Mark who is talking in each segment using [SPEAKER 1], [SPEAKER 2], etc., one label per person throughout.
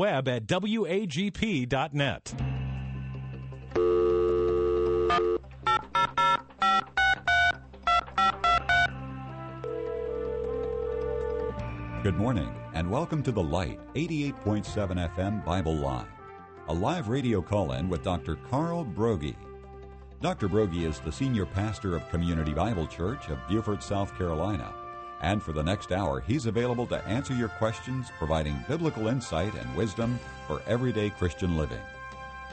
[SPEAKER 1] Web at wagp.net.
[SPEAKER 2] Good morning, and welcome to The Light, 88.7 FM Bible Line, a live radio call in with Dr. Carl Broggi. Dr. Broggi is the senior pastor of Community Bible Church of Beaufort, South Carolina. And for the next hour, he's available to answer your questions, providing biblical insight and wisdom for everyday Christian living.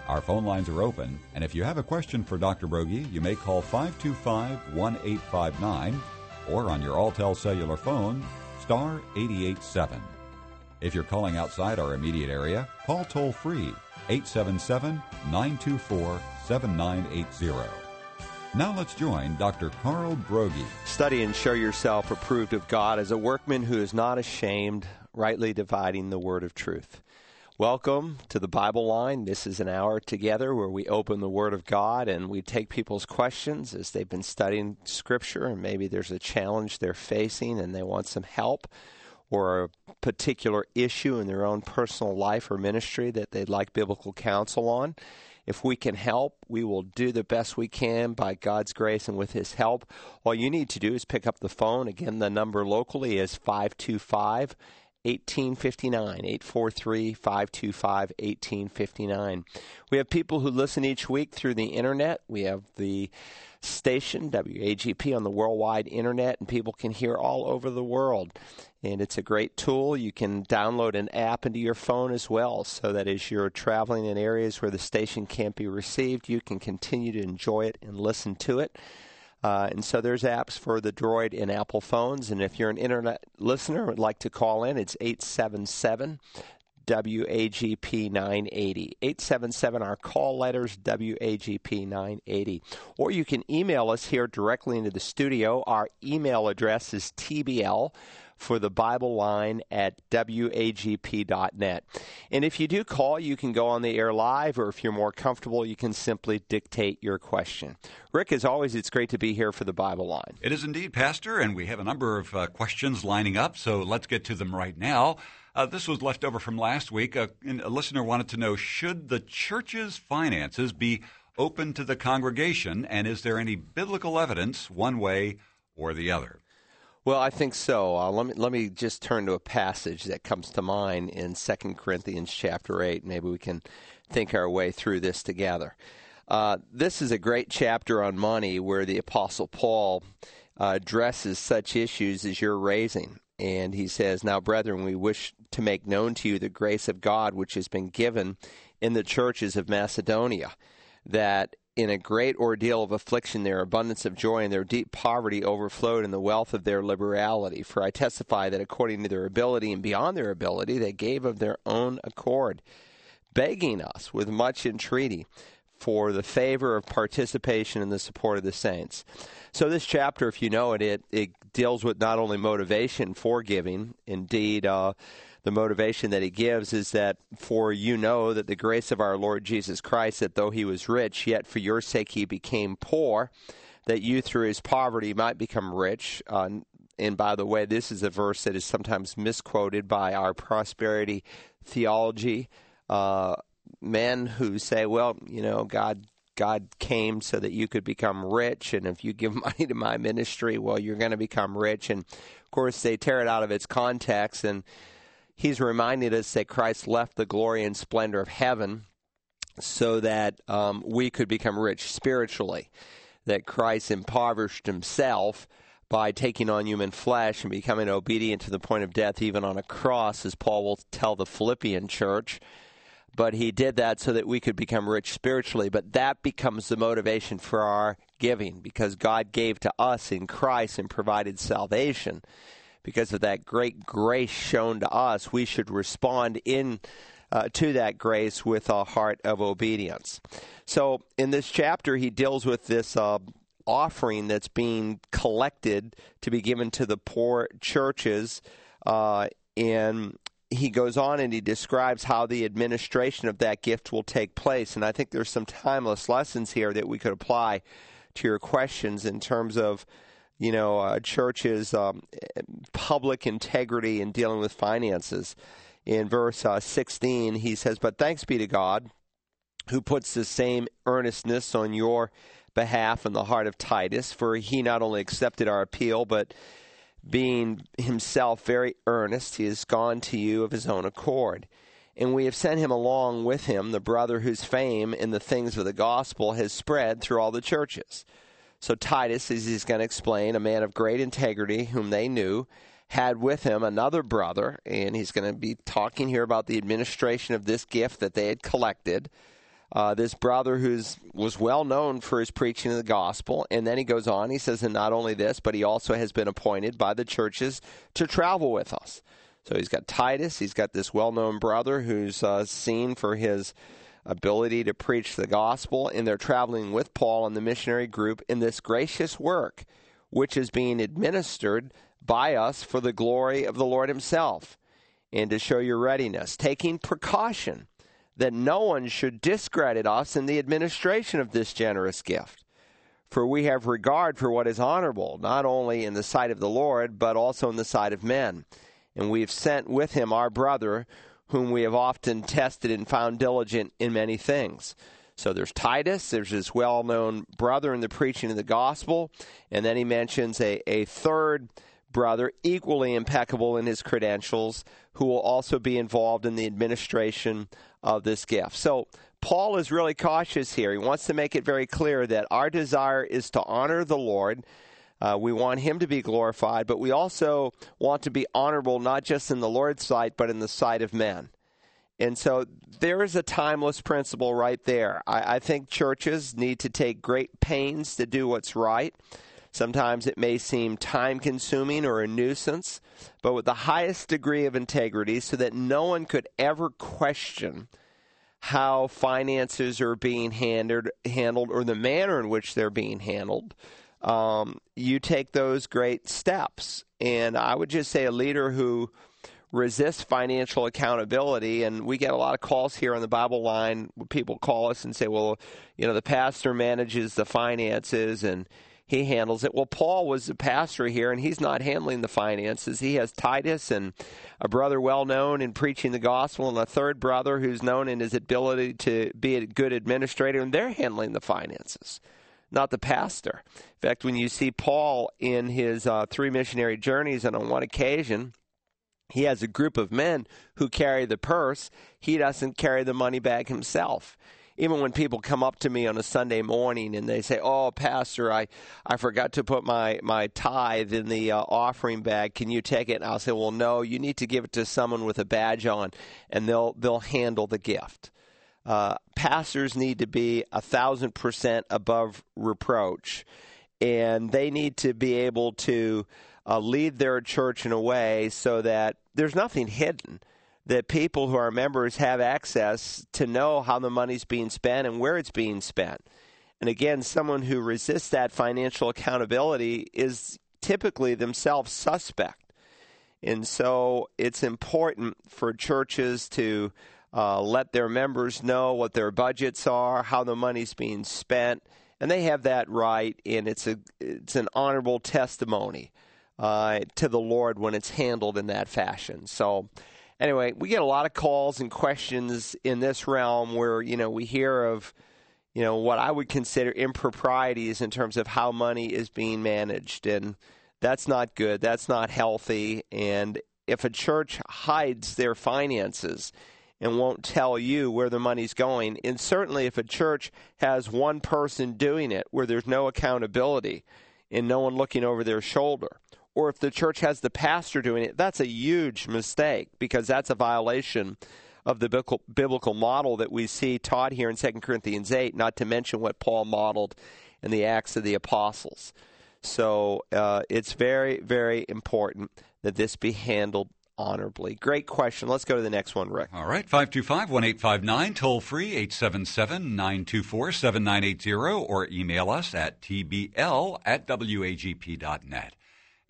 [SPEAKER 2] Our phone lines are open, and if you have a question for Dr. Broggi, you may call 525 1859 or on your Alltel cellular phone, star 887. If you're calling outside our immediate area, call toll free 877 924 7980. Now let's join Dr. Carl Broggi.
[SPEAKER 3] Study and show yourself approved of God as a workman who is not ashamed, rightly dividing the word of truth. Welcome to the Bible Line. This is an hour together where we open the Word of God and we take people's questions as they've been studying Scripture and maybe there's a challenge they're facing and they want some help or a particular issue in their own personal life or ministry that they'd like biblical counsel on. If we can help, we will do the best we can by God's grace and with His help. All you need to do is pick up the phone. Again, the number locally is 525 1859 843 525 1859. We have people who listen each week through the internet. We have the station, WAGP, on the worldwide internet, and people can hear all over the world. And it's a great tool. You can download an app into your phone as well, so that as you're traveling in areas where the station can't be received, you can continue to enjoy it and listen to it. Uh, and so there's apps for the Droid and Apple phones. And if you're an internet listener and would like to call in, it's 877 WAGP 980. 877, our call letters, WAGP 980. Or you can email us here directly into the studio. Our email address is TBL for the Bible line at wagp.net. And if you do call, you can go on the air live, or if you're more comfortable, you can simply dictate your question. Rick, as always, it's great to be here for the Bible line.
[SPEAKER 2] It is indeed, Pastor, and we have a number of uh, questions lining up, so let's get to them right now. Uh, this was left over from last week. Uh, a listener wanted to know Should the church's finances be open to the congregation, and is there any biblical evidence one way or the other?
[SPEAKER 3] Well, I think so. Uh, let me let me just turn to a passage that comes to mind in Second Corinthians chapter eight. Maybe we can think our way through this together. Uh, this is a great chapter on money where the Apostle Paul uh, addresses such issues as you're raising. And he says, Now, brethren, we wish to make known to you the grace of God which has been given in the churches of Macedonia, that in a great ordeal of affliction, their abundance of joy and their deep poverty overflowed in the wealth of their liberality. For I testify that according to their ability and beyond their ability, they gave of their own accord, begging us with much entreaty for the favor of participation in the support of the saints. So, this chapter, if you know it, it, it deals with not only motivation for giving, indeed, uh, the motivation that he gives is that for you know that the grace of our Lord Jesus Christ, that though he was rich, yet for your sake he became poor, that you through his poverty might become rich. Uh, and by the way, this is a verse that is sometimes misquoted by our prosperity theology uh, men who say, well, you know, God God came so that you could become rich, and if you give money to my ministry, well, you're going to become rich. And of course, they tear it out of its context and he's reminding us that Christ left the glory and splendor of heaven so that um, we could become rich spiritually, that Christ impoverished himself by taking on human flesh and becoming obedient to the point of death, even on a cross, as Paul will tell the Philippian church. But he did that so that we could become rich spiritually. But that becomes the motivation for our giving because God gave to us in Christ and provided salvation because of that great grace shown to us, we should respond in uh, to that grace with a heart of obedience. So, in this chapter, he deals with this uh, offering that's being collected to be given to the poor churches, uh, and he goes on and he describes how the administration of that gift will take place. And I think there's some timeless lessons here that we could apply to your questions in terms of you know, uh, churches' um, public integrity in dealing with finances. in verse uh, 16, he says, But thanks be to God who puts the same earnestness on your behalf in the heart of Titus, for he not only accepted our appeal, but being himself very earnest, he has gone to you of his own accord. And we have sent him along with him, the brother whose fame in the things of the gospel has spread through all the churches. So Titus, as he's going to explain, a man of great integrity, whom they knew, had with him another brother, and he's going to be talking here about the administration of this gift that they had collected uh, this brother who's was well known for his preaching of the gospel. And then he goes on, he says, and not only this, but he also has been appointed by the churches to travel with us. So he's got Titus, he's got this well known brother who's uh, seen for his ability to preach the gospel, and they're traveling with Paul and the missionary group in this gracious work, which is being administered by us for the glory of the Lord Himself and to show your readiness, taking precaution that no one should discredit us in the administration of this generous gift. For we have regard for what is honorable, not only in the sight of the Lord, but also in the sight of men. And we have sent with him our brother, whom we have often tested and found diligent in many things. So there's Titus, there's this well known brother in the preaching of the gospel, and then he mentions a, a third brother, equally impeccable in his credentials, who will also be involved in the administration of this gift. So Paul is really cautious here. He wants to make it very clear that our desire is to honor the Lord. Uh, we want him to be glorified, but we also want to be honorable not just in the Lord's sight, but in the sight of men. And so there is a timeless principle right there. I, I think churches need to take great pains to do what's right. Sometimes it may seem time consuming or a nuisance, but with the highest degree of integrity so that no one could ever question how finances are being handled, handled or the manner in which they're being handled. Um, you take those great steps. And I would just say a leader who resists financial accountability. And we get a lot of calls here on the Bible line. People call us and say, well, you know, the pastor manages the finances and he handles it. Well, Paul was the pastor here, and he's not handling the finances. He has Titus and a brother well known in preaching the gospel, and a third brother who's known in his ability to be a good administrator, and they're handling the finances, not the pastor. In fact, when you see Paul in his uh, three missionary journeys, and on one occasion, he has a group of men who carry the purse. He doesn't carry the money bag himself even when people come up to me on a Sunday morning and they say, "Oh, Pastor, I, I forgot to put my my tithe in the uh, offering bag. Can you take it?" And I'll say, "Well, no. You need to give it to someone with a badge on, and they'll they'll handle the gift." Uh, pastors need to be a thousand percent above reproach, and they need to be able to uh, lead their church in a way so that there's nothing hidden that people who are members have access to know how the money's being spent and where it's being spent. And again, someone who resists that financial accountability is typically themselves suspect. And so it's important for churches to uh, let their members know what their budgets are, how the money's being spent, and they have that right. And it's a it's an honorable testimony uh, to the Lord when it's handled in that fashion. So anyway, we get a lot of calls and questions in this realm where you know we hear of you know what I would consider improprieties in terms of how money is being managed, and that's not good. That's not healthy. And if a church hides their finances and won't tell you where the money's going, and certainly if a church has one person doing it where there's no accountability and no one looking over their shoulder, or if the church has the pastor doing it, that's a huge mistake because that's a violation of the biblical model that we see taught here in 2 Corinthians 8, not to mention what Paul modeled in the Acts of the Apostles. So uh, it's very, very important that this be handled honorably. Great question. Let's go to the next one, Rick.
[SPEAKER 2] All right, 525 1859, toll free 877 924 7980, or email us at tbl at wagp.net.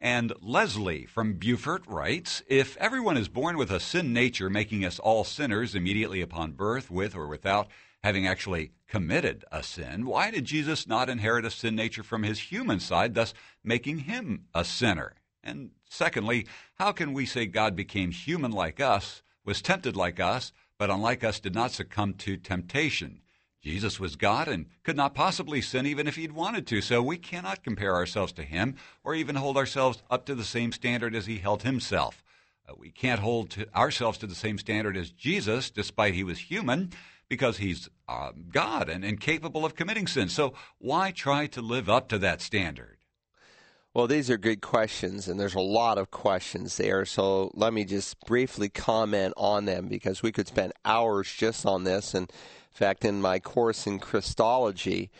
[SPEAKER 2] And Leslie from Beaufort writes If everyone is born with a sin nature, making us all sinners immediately upon birth, with or without having actually committed a sin, why did Jesus not inherit a sin nature from his human side, thus making him a sinner? And secondly, how can we say God became human like us was tempted like us, but unlike us did not succumb to temptation. Jesus was God and could not possibly sin even if he'd wanted to, so we cannot compare ourselves to him or even hold ourselves up to the same standard as he held himself. Uh, we can't hold to ourselves to the same standard as Jesus, despite he was human, because he's uh, God and incapable of committing sin. So why try to live up to that standard?
[SPEAKER 3] Well, these are good questions, and there's a lot of questions there. So let me just briefly comment on them because we could spend hours just on this. And in fact, in my course in Christology,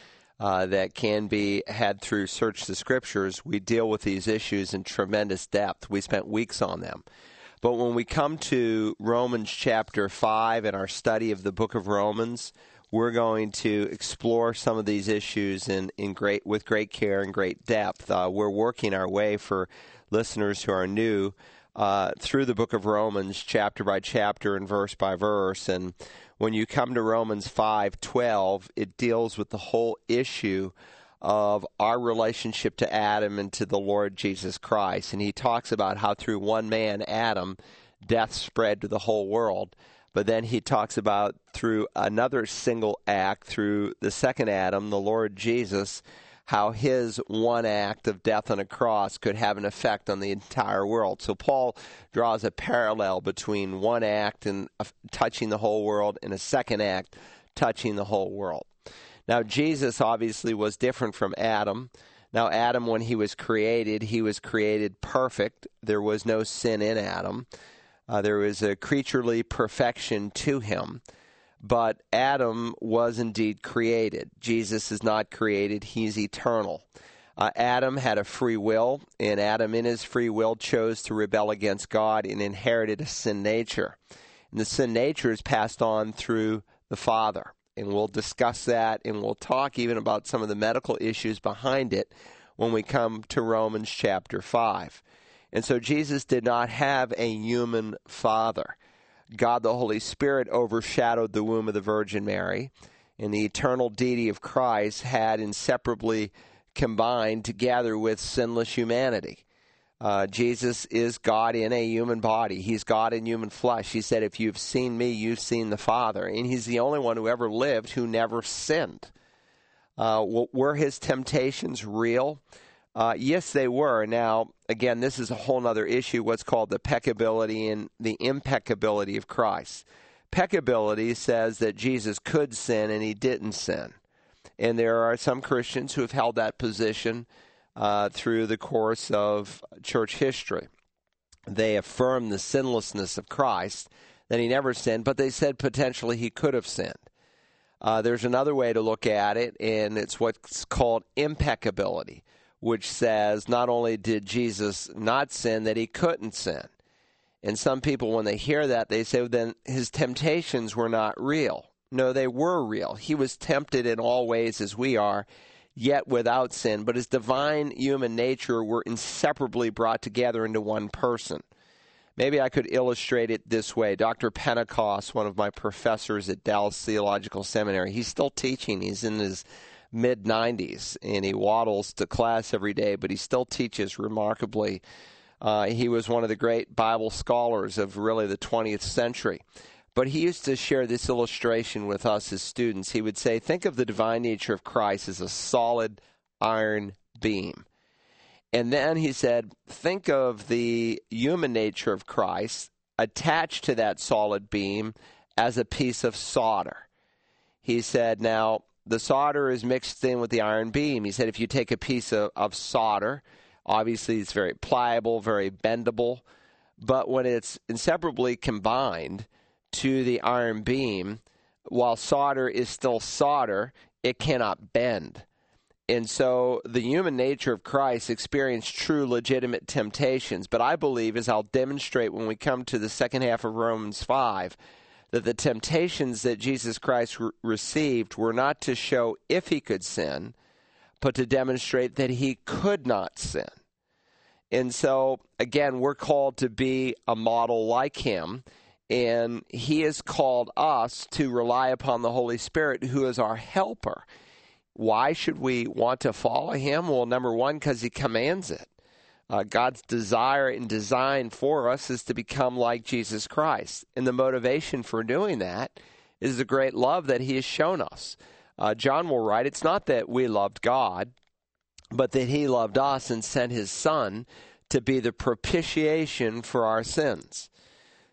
[SPEAKER 3] uh, that can be had through Search the Scriptures, we deal with these issues in tremendous depth. We spent weeks on them. But when we come to Romans chapter 5 and our study of the book of Romans, we're going to explore some of these issues in, in great with great care and great depth. Uh, we're working our way for listeners who are new uh, through the book of Romans, chapter by chapter and verse by verse. And when you come to Romans five twelve, it deals with the whole issue of our relationship to Adam and to the Lord Jesus Christ. And he talks about how through one man, Adam, death spread to the whole world. But then he talks about through another single act, through the second Adam, the Lord Jesus, how his one act of death on a cross could have an effect on the entire world. So Paul draws a parallel between one act and uh, touching the whole world and a second act touching the whole world. Now, Jesus obviously was different from Adam. Now, Adam, when he was created, he was created perfect. There was no sin in Adam. Uh, there was a creaturely perfection to him. But Adam was indeed created. Jesus is not created, he's eternal. Uh, Adam had a free will, and Adam, in his free will, chose to rebel against God and inherited a sin nature. And the sin nature is passed on through the Father and we'll discuss that and we'll talk even about some of the medical issues behind it when we come to Romans chapter 5. And so Jesus did not have a human father. God the Holy Spirit overshadowed the womb of the Virgin Mary, and the eternal deity of Christ had inseparably combined together with sinless humanity. Uh, Jesus is God in a human body. He's God in human flesh. He said, If you've seen me, you've seen the Father. And He's the only one who ever lived who never sinned. Uh, were His temptations real? Uh, yes, they were. Now, again, this is a whole other issue what's called the peccability and the impeccability of Christ. Peccability says that Jesus could sin and He didn't sin. And there are some Christians who have held that position uh, through the course of church history. They affirm the sinlessness of Christ, that he never sinned, but they said potentially he could have sinned. Uh, there's another way to look at it, and it's what's called impeccability, which says not only did Jesus not sin, that he couldn't sin. And some people, when they hear that, they say, well, then his temptations were not real. No, they were real. He was tempted in all ways as we are, yet without sin, but his divine human nature were inseparably brought together into one person. Maybe I could illustrate it this way. Dr. Pentecost, one of my professors at Dallas Theological Seminary, he's still teaching. He's in his mid 90s and he waddles to class every day, but he still teaches remarkably. Uh, he was one of the great Bible scholars of really the 20th century. But he used to share this illustration with us as students. He would say, Think of the divine nature of Christ as a solid iron beam. And then he said, Think of the human nature of Christ attached to that solid beam as a piece of solder. He said, Now, the solder is mixed in with the iron beam. He said, If you take a piece of, of solder, obviously it's very pliable, very bendable, but when it's inseparably combined, to the iron beam, while solder is still solder, it cannot bend. And so the human nature of Christ experienced true legitimate temptations. But I believe, as I'll demonstrate when we come to the second half of Romans 5, that the temptations that Jesus Christ re- received were not to show if he could sin, but to demonstrate that he could not sin. And so, again, we're called to be a model like him and he has called us to rely upon the Holy Spirit, who is our helper. Why should we want to follow him? Well, number one, because he commands it. Uh, God's desire and design for us is to become like Jesus Christ. And the motivation for doing that is the great love that He has shown us. Uh, John will write, It's not that we loved God, but that He loved us and sent His Son to be the propitiation for our sins.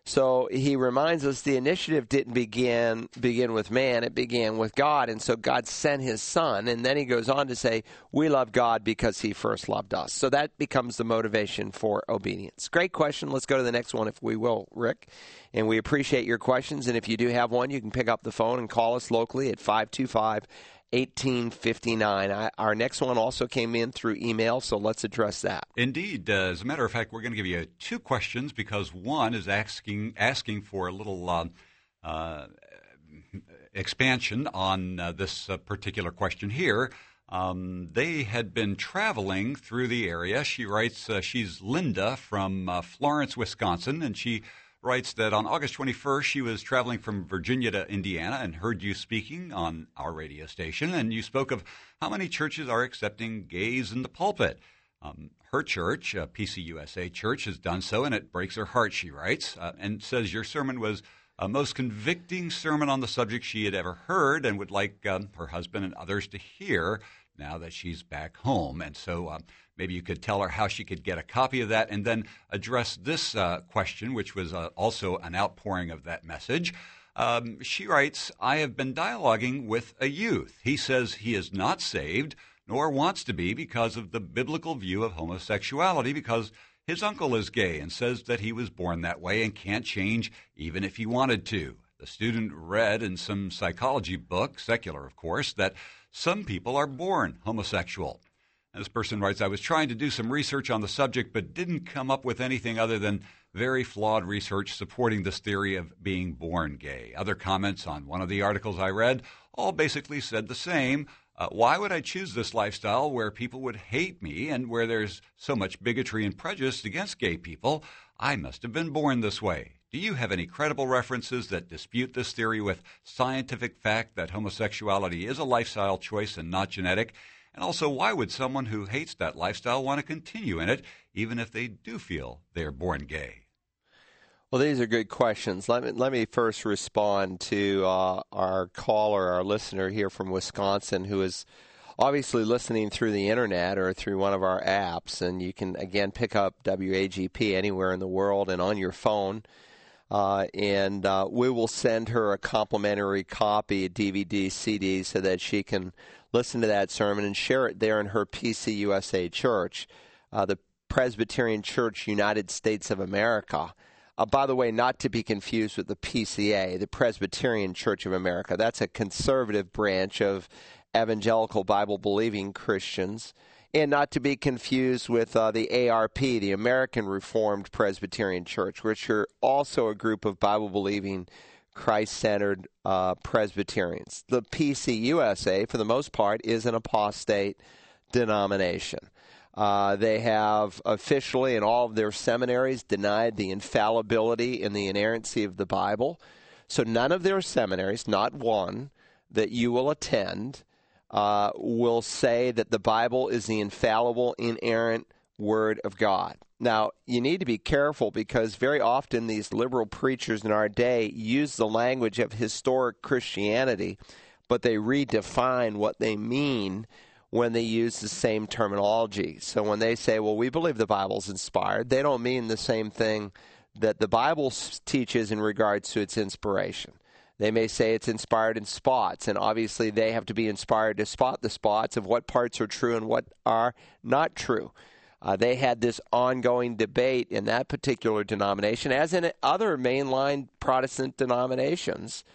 [SPEAKER 3] So he reminds us the initiative didn't begin begin with man; it began with God, and so God sent His Son. And then he goes on to say, "We love God because He first loved us." So that becomes the motivation for obedience. Great question. Let's go to the next one, if we will, Rick. And we appreciate your questions. And if you do have one, you can pick up the phone and call us locally at five two five 1859. our next one also came in through email, so let's address that.
[SPEAKER 2] Indeed. Uh, as a matter of fact, we're going to give you two questions because one is asking asking for a little uh, uh, expansion on uh, this uh, particular question here. Um, they had been traveling through the area. She writes, uh, she's Linda from Florence, Wisconsin, and she writes that on August 21st, she was traveling from Virginia to Indiana and heard you speaking on our radio station. And you spoke of how many churches are accepting gays in the pulpit. Um, her church, uh, PCUSA Church, has done so, and it breaks her heart, she writes, uh, and says your sermon was a most convicting sermon on the subject she had ever heard and would like um, her husband and others to hear now that she's back home. And so uh, maybe you could tell her how she could get a copy of that and then address this uh, question, which was uh, also an outpouring of that message. Um, she writes, I have been dialoguing with a youth. He says he is not saved nor wants to be because of the biblical view of homosexuality because his uncle is gay and says that he was born that way and can't change even if he wanted to. The student read in some psychology book, secular of course, that some people are born homosexual. This person writes, I was trying to do some research on the subject, but didn't come up with anything other than very flawed research supporting this theory of being born gay. Other comments on one of the articles I read all basically said the same. Uh, why would I choose this lifestyle where people would hate me and where there's so much bigotry and prejudice against gay people? I must have been born this way. Do you have any credible references that dispute this theory with scientific fact that homosexuality is a lifestyle choice and not genetic? And also, why would someone who hates that lifestyle want to continue in it, even if they do feel they're born gay?
[SPEAKER 3] Well, these are good questions. Let me let me first respond to uh, our caller, our listener here from Wisconsin, who is obviously listening through the internet or through one of our apps. And you can again pick up WAGP anywhere in the world and on your phone. Uh, and uh, we will send her a complimentary copy, a DVD, CD, so that she can listen to that sermon and share it there in her PCUSA church, uh, the Presbyterian Church United States of America. Uh, by the way, not to be confused with the PCA, the Presbyterian Church of America. That's a conservative branch of evangelical Bible believing Christians and not to be confused with uh, the ARP, the American Reformed Presbyterian Church, which are also a group of Bible believing, Christ centered uh, Presbyterians. The PCUSA, for the most part, is an apostate denomination. Uh, they have officially, in all of their seminaries, denied the infallibility and the inerrancy of the Bible. So none of their seminaries, not one, that you will attend, uh, will say that the Bible is the infallible, inerrant Word of God. Now, you need to be careful because very often these liberal preachers in our day use the language of historic Christianity, but they redefine what they mean when they use the same terminology. So when they say, well, we believe the Bible's inspired, they don't mean the same thing that the Bible teaches in regards to its inspiration. They may say it's inspired in spots, and obviously they have to be inspired to spot the spots of what parts are true and what are not true. Uh, they had this ongoing debate in that particular denomination, as in other mainline Protestant denominations,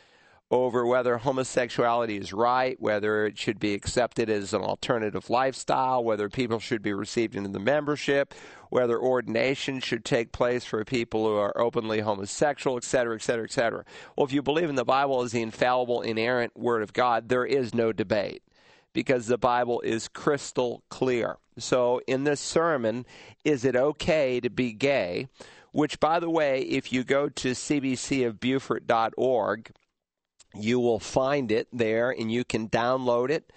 [SPEAKER 3] over whether homosexuality is right, whether it should be accepted as an alternative lifestyle, whether people should be received into the membership, whether ordination should take place for people who are openly homosexual, et cetera, et cetera, et cetera. Well, if you believe in the Bible as the infallible, inerrant Word of God, there is no debate because the Bible is crystal clear. So, in this sermon, is it okay to be gay? Which, by the way, if you go to cbcofbeaufort.org, you will find it there and you can download it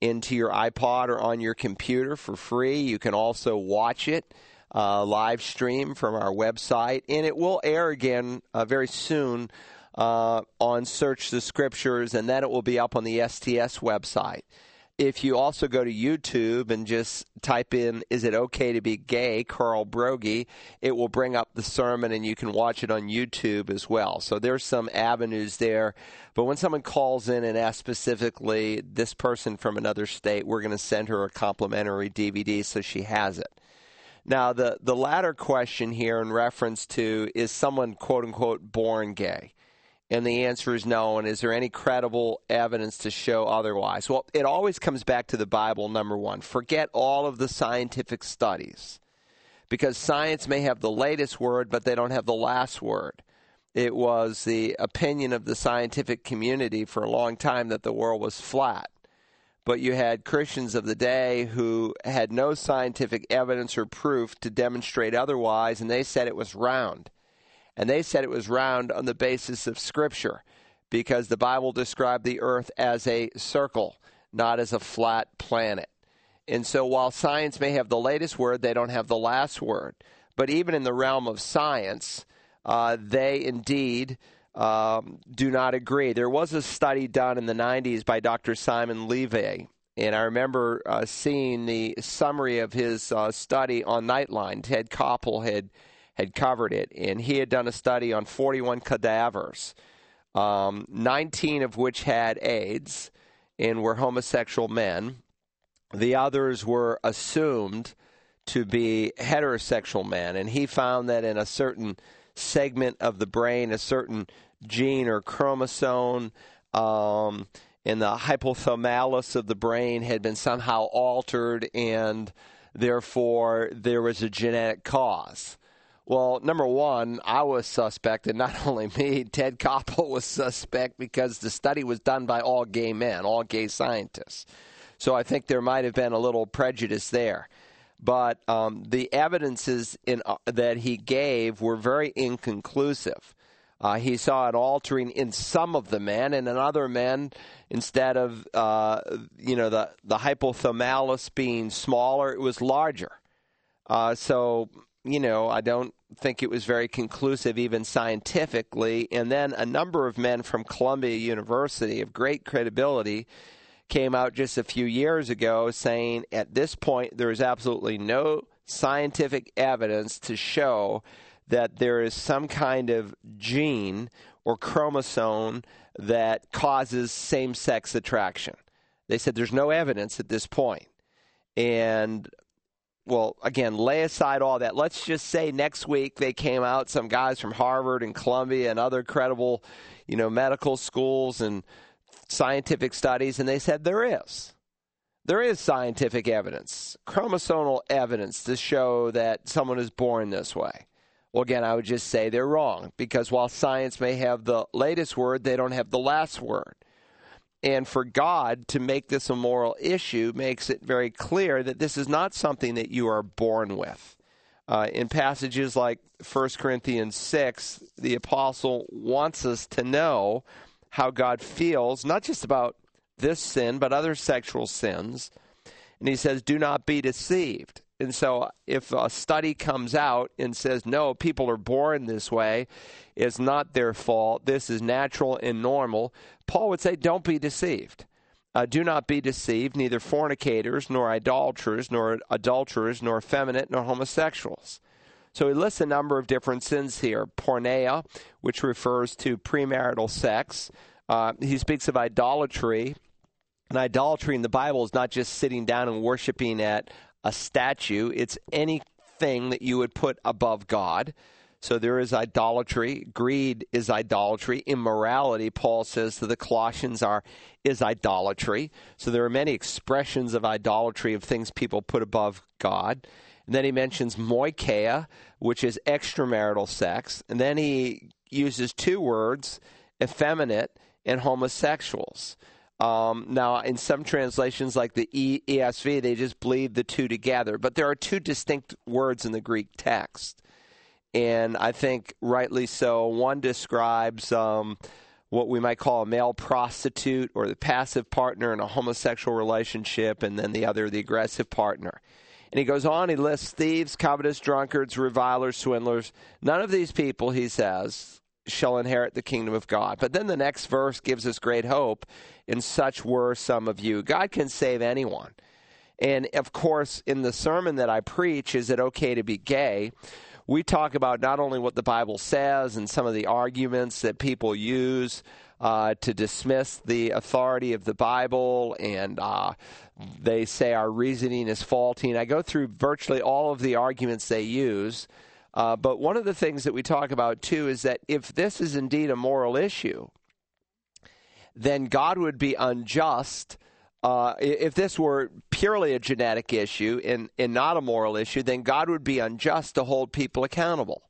[SPEAKER 3] into your iPod or on your computer for free. You can also watch it uh, live stream from our website, and it will air again uh, very soon uh, on Search the Scriptures, and then it will be up on the STS website. If you also go to YouTube and just type in, Is it okay to be gay, Carl Broggi, it will bring up the sermon and you can watch it on YouTube as well. So there's some avenues there. But when someone calls in and asks specifically, this person from another state, we're going to send her a complimentary DVD so she has it. Now, the, the latter question here in reference to is someone quote unquote born gay? And the answer is no. And is there any credible evidence to show otherwise? Well, it always comes back to the Bible, number one. Forget all of the scientific studies because science may have the latest word, but they don't have the last word. It was the opinion of the scientific community for a long time that the world was flat. But you had Christians of the day who had no scientific evidence or proof to demonstrate otherwise, and they said it was round and they said it was round on the basis of Scripture because the Bible described the earth as a circle, not as a flat planet. And so while science may have the latest word, they don't have the last word. But even in the realm of science, uh, they indeed um, do not agree. There was a study done in the 90s by Dr. Simon LeVay, and I remember uh, seeing the summary of his uh, study on Nightline. Ted Koppel had had covered it, and he had done a study on 41 cadavers, um, 19 of which had AIDS and were homosexual men. The others were assumed to be heterosexual men, and he found that in a certain segment of the brain, a certain gene or chromosome, um, in the hypothalamus of the brain had been somehow altered, and therefore there was a genetic cause. Well, number one, I was suspect, and not only me, Ted Koppel was suspect because the study was done by all gay men, all gay scientists. So I think there might have been a little prejudice there. But um, the evidences in, uh, that he gave were very inconclusive. Uh, he saw an altering in some of the men, and in other men, instead of uh, you know the the hypothalamus being smaller, it was larger. Uh, so you know, I don't think it was very conclusive, even scientifically. And then a number of men from Columbia University of great credibility came out just a few years ago saying at this point there is absolutely no scientific evidence to show that there is some kind of gene or chromosome that causes same sex attraction. They said there's no evidence at this point. And well, again, lay aside all that. Let's just say next week they came out, some guys from Harvard and Columbia and other credible, you know, medical schools and scientific studies, and they said there is. There is scientific evidence, chromosomal evidence to show that someone is born this way. Well, again, I would just say they're wrong because while science may have the latest word, they don't have the last word. And for God to make this a moral issue makes it very clear that this is not something that you are born with. Uh, in passages like 1 Corinthians 6, the apostle wants us to know how God feels, not just about this sin, but other sexual sins. And he says, Do not be deceived. And so, if a study comes out and says, no, people are born this way, it's not their fault, this is natural and normal, Paul would say, don't be deceived. Uh, do not be deceived, neither fornicators, nor idolaters, nor adulterers, nor effeminate, nor homosexuals. So he lists a number of different sins here porneia, which refers to premarital sex. Uh, he speaks of idolatry. And idolatry in the Bible is not just sitting down and worshiping at a statue, it's anything that you would put above God. So there is idolatry. Greed is idolatry. Immorality, Paul says to the Colossians, are is idolatry. So there are many expressions of idolatry of things people put above God. And then he mentions moicheia, which is extramarital sex. And then he uses two words, effeminate and homosexuals. Um, now, in some translations, like the ESV, they just bleed the two together. But there are two distinct words in the Greek text and I think rightly so. One describes um, what we might call a male prostitute or the passive partner in a homosexual relationship, and then the other, the aggressive partner. And he goes on, he lists thieves, covetous, drunkards, revilers, swindlers. None of these people, he says, shall inherit the kingdom of God. But then the next verse gives us great hope. And such were some of you. God can save anyone. And of course, in the sermon that I preach, Is It Okay to Be Gay? We talk about not only what the Bible says and some of the arguments that people use uh, to dismiss the authority of the Bible, and uh, they say our reasoning is faulty. And I go through virtually all of the arguments they use. Uh, but one of the things that we talk about too is that if this is indeed a moral issue, then God would be unjust. Uh, if this were purely a genetic issue and, and not a moral issue, then God would be unjust to hold people accountable.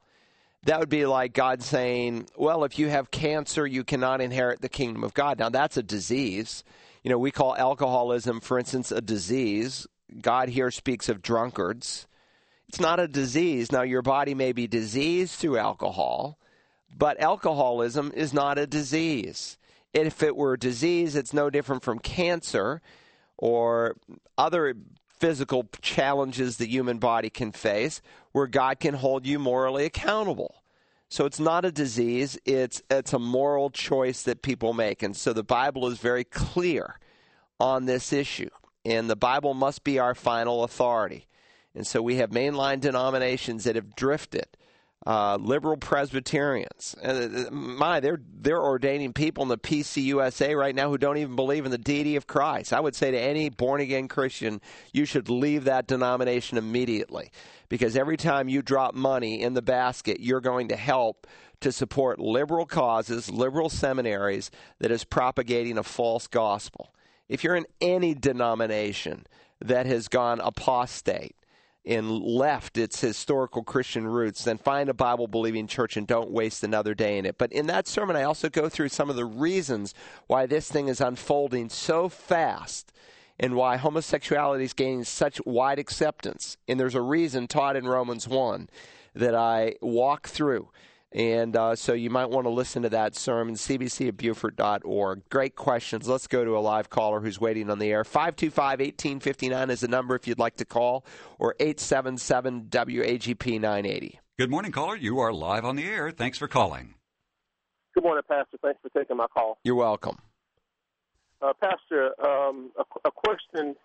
[SPEAKER 3] That would be like God saying, well, if you have cancer, you cannot inherit the kingdom of God. Now, that's a disease. You know, we call alcoholism, for instance, a disease. God here speaks of drunkards. It's not a disease. Now, your body may be diseased through alcohol, but alcoholism is not a disease. If it were a disease, it's no different from cancer or other physical challenges the human body can face where God can hold you morally accountable. So it's not a disease, it's it's a moral choice that people make. And so the Bible is very clear on this issue. And the Bible must be our final authority. And so we have mainline denominations that have drifted. Uh, liberal Presbyterians, uh, my, they're they're ordaining people in the PCUSA right now who don't even believe in the deity of Christ. I would say to any born again Christian, you should leave that denomination immediately, because every time you drop money in the basket, you're going to help to support liberal causes, liberal seminaries that is propagating a false gospel. If you're in any denomination that has gone apostate, and left its historical Christian roots, then find a Bible believing church and don't waste another day in it. But in that sermon, I also go through some of the reasons why this thing is unfolding so fast and why homosexuality is gaining such wide acceptance. And there's a reason taught in Romans 1 that I walk through. And uh, so you might want to listen to that sermon, cbc at Beaufort.org. Great questions. Let's go to a live caller who's waiting on the air. 525 1859 is the number if you'd like to call, or 877 WAGP 980.
[SPEAKER 2] Good morning, caller. You are live on the air. Thanks for calling.
[SPEAKER 4] Good morning, Pastor. Thanks for taking my call.
[SPEAKER 3] You're welcome.
[SPEAKER 4] Uh, Pastor, um, a, a, question.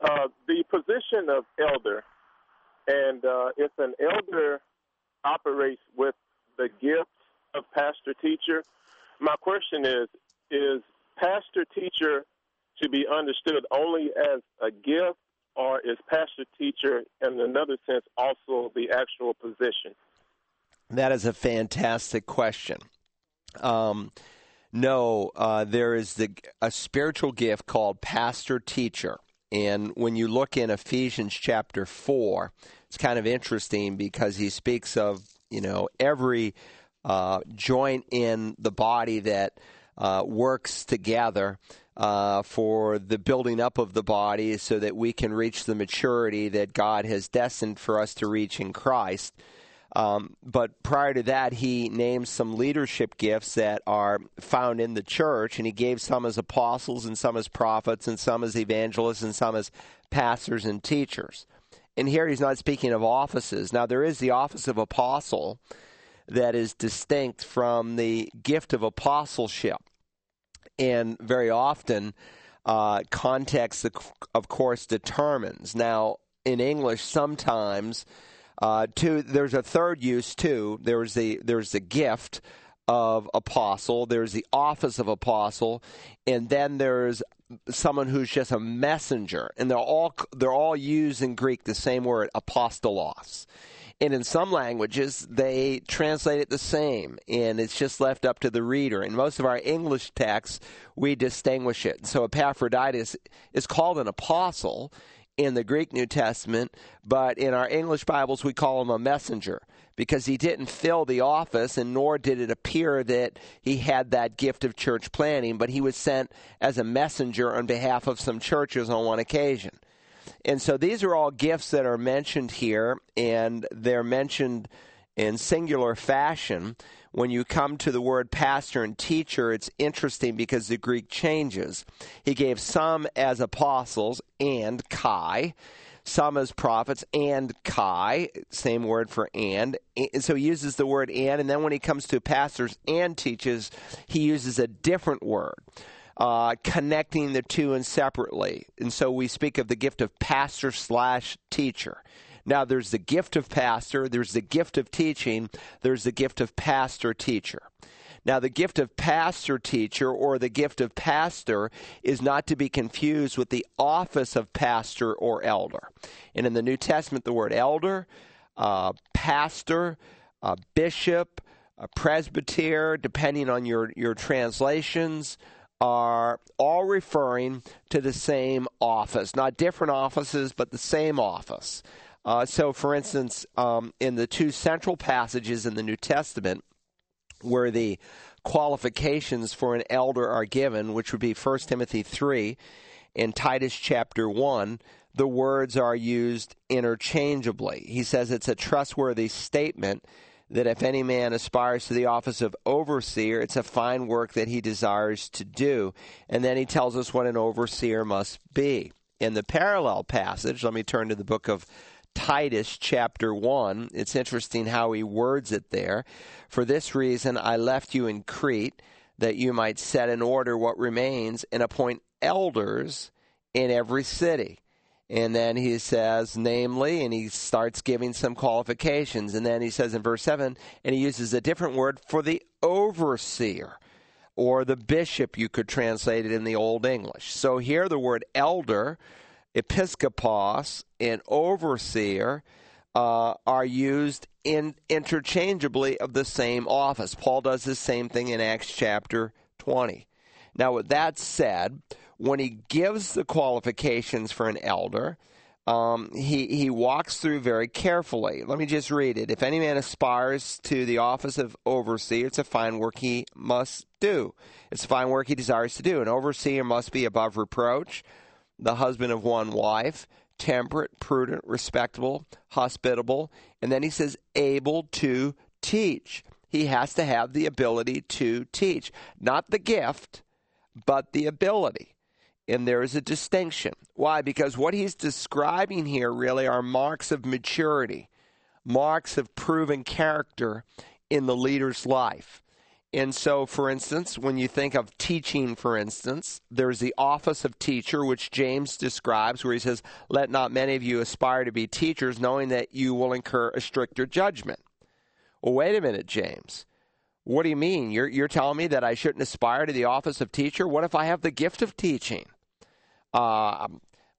[SPEAKER 4] Uh, the position of elder, and uh, if an elder operates with the gift of pastor teacher. My question is is pastor teacher to be understood only as a gift or is pastor teacher in another sense also the actual position?
[SPEAKER 3] That is a fantastic question. Um, no, uh, there is the, a spiritual gift called pastor teacher. And when you look in Ephesians chapter 4, it's kind of interesting because he speaks of you know every uh, joint in the body that uh, works together uh, for the building up of the body so that we can reach the maturity that God has destined for us to reach in Christ. Um, but prior to that, he named some leadership gifts that are found in the church, and he gave some as apostles, and some as prophets, and some as evangelists, and some as pastors and teachers. And here he's not speaking of offices. Now, there is the office of apostle that is distinct from the gift of apostleship. And very often, uh, context, of course, determines. Now, in English, sometimes, uh, there's a third use too. There's the there's the gift of apostle. There's the office of apostle, and then there's someone who's just a messenger, and they're all they're all used in Greek the same word apostolos. And in some languages, they translate it the same, and it's just left up to the reader. In most of our English texts, we distinguish it. So Epaphroditus is called an apostle in the Greek New Testament, but in our English Bibles, we call him a messenger because he didn't fill the office, and nor did it appear that he had that gift of church planting, but he was sent as a messenger on behalf of some churches on one occasion. And so these are all gifts that are mentioned here, and they're mentioned in singular fashion. When you come to the word pastor and teacher, it's interesting because the Greek changes. He gave some as apostles and kai, some as prophets, and Kai, same word for and. So he uses the word and, and then when he comes to pastors and teaches, he uses a different word. Uh, connecting the two and separately. And so we speak of the gift of pastor slash teacher. Now, there's the gift of pastor, there's the gift of teaching, there's the gift of pastor teacher. Now, the gift of pastor teacher or the gift of pastor is not to be confused with the office of pastor or elder. And in the New Testament, the word elder, uh, pastor, uh, bishop, presbyter, depending on your, your translations, are all referring to the same office. Not different offices, but the same office. Uh, so, for instance, um, in the two central passages in the New Testament, where the qualifications for an elder are given, which would be 1 Timothy 3 and Titus chapter 1, the words are used interchangeably. He says it's a trustworthy statement that if any man aspires to the office of overseer, it's a fine work that he desires to do. And then he tells us what an overseer must be. In the parallel passage, let me turn to the book of Titus chapter 1. It's interesting how he words it there. For this reason I left you in Crete, that you might set in order what remains and appoint elders in every city. And then he says, namely, and he starts giving some qualifications. And then he says in verse 7, and he uses a different word for the overseer or the bishop, you could translate it in the Old English. So here the word elder episkopos and overseer uh, are used in interchangeably of the same office. Paul does the same thing in Acts chapter 20. Now, with that said, when he gives the qualifications for an elder, um, he, he walks through very carefully. Let me just read it. If any man aspires to the office of overseer, it's a fine work he must do. It's a fine work he desires to do. An overseer must be above reproach, the husband of one wife, temperate, prudent, respectable, hospitable, and then he says able to teach. He has to have the ability to teach, not the gift, but the ability. And there is a distinction. Why? Because what he's describing here really are marks of maturity, marks of proven character in the leader's life. And so, for instance, when you think of teaching, for instance, there's the office of teacher, which James describes, where he says, Let not many of you aspire to be teachers, knowing that you will incur a stricter judgment. Well, wait a minute, James. What do you mean? You're, you're telling me that I shouldn't aspire to the office of teacher? What if I have the gift of teaching? Uh,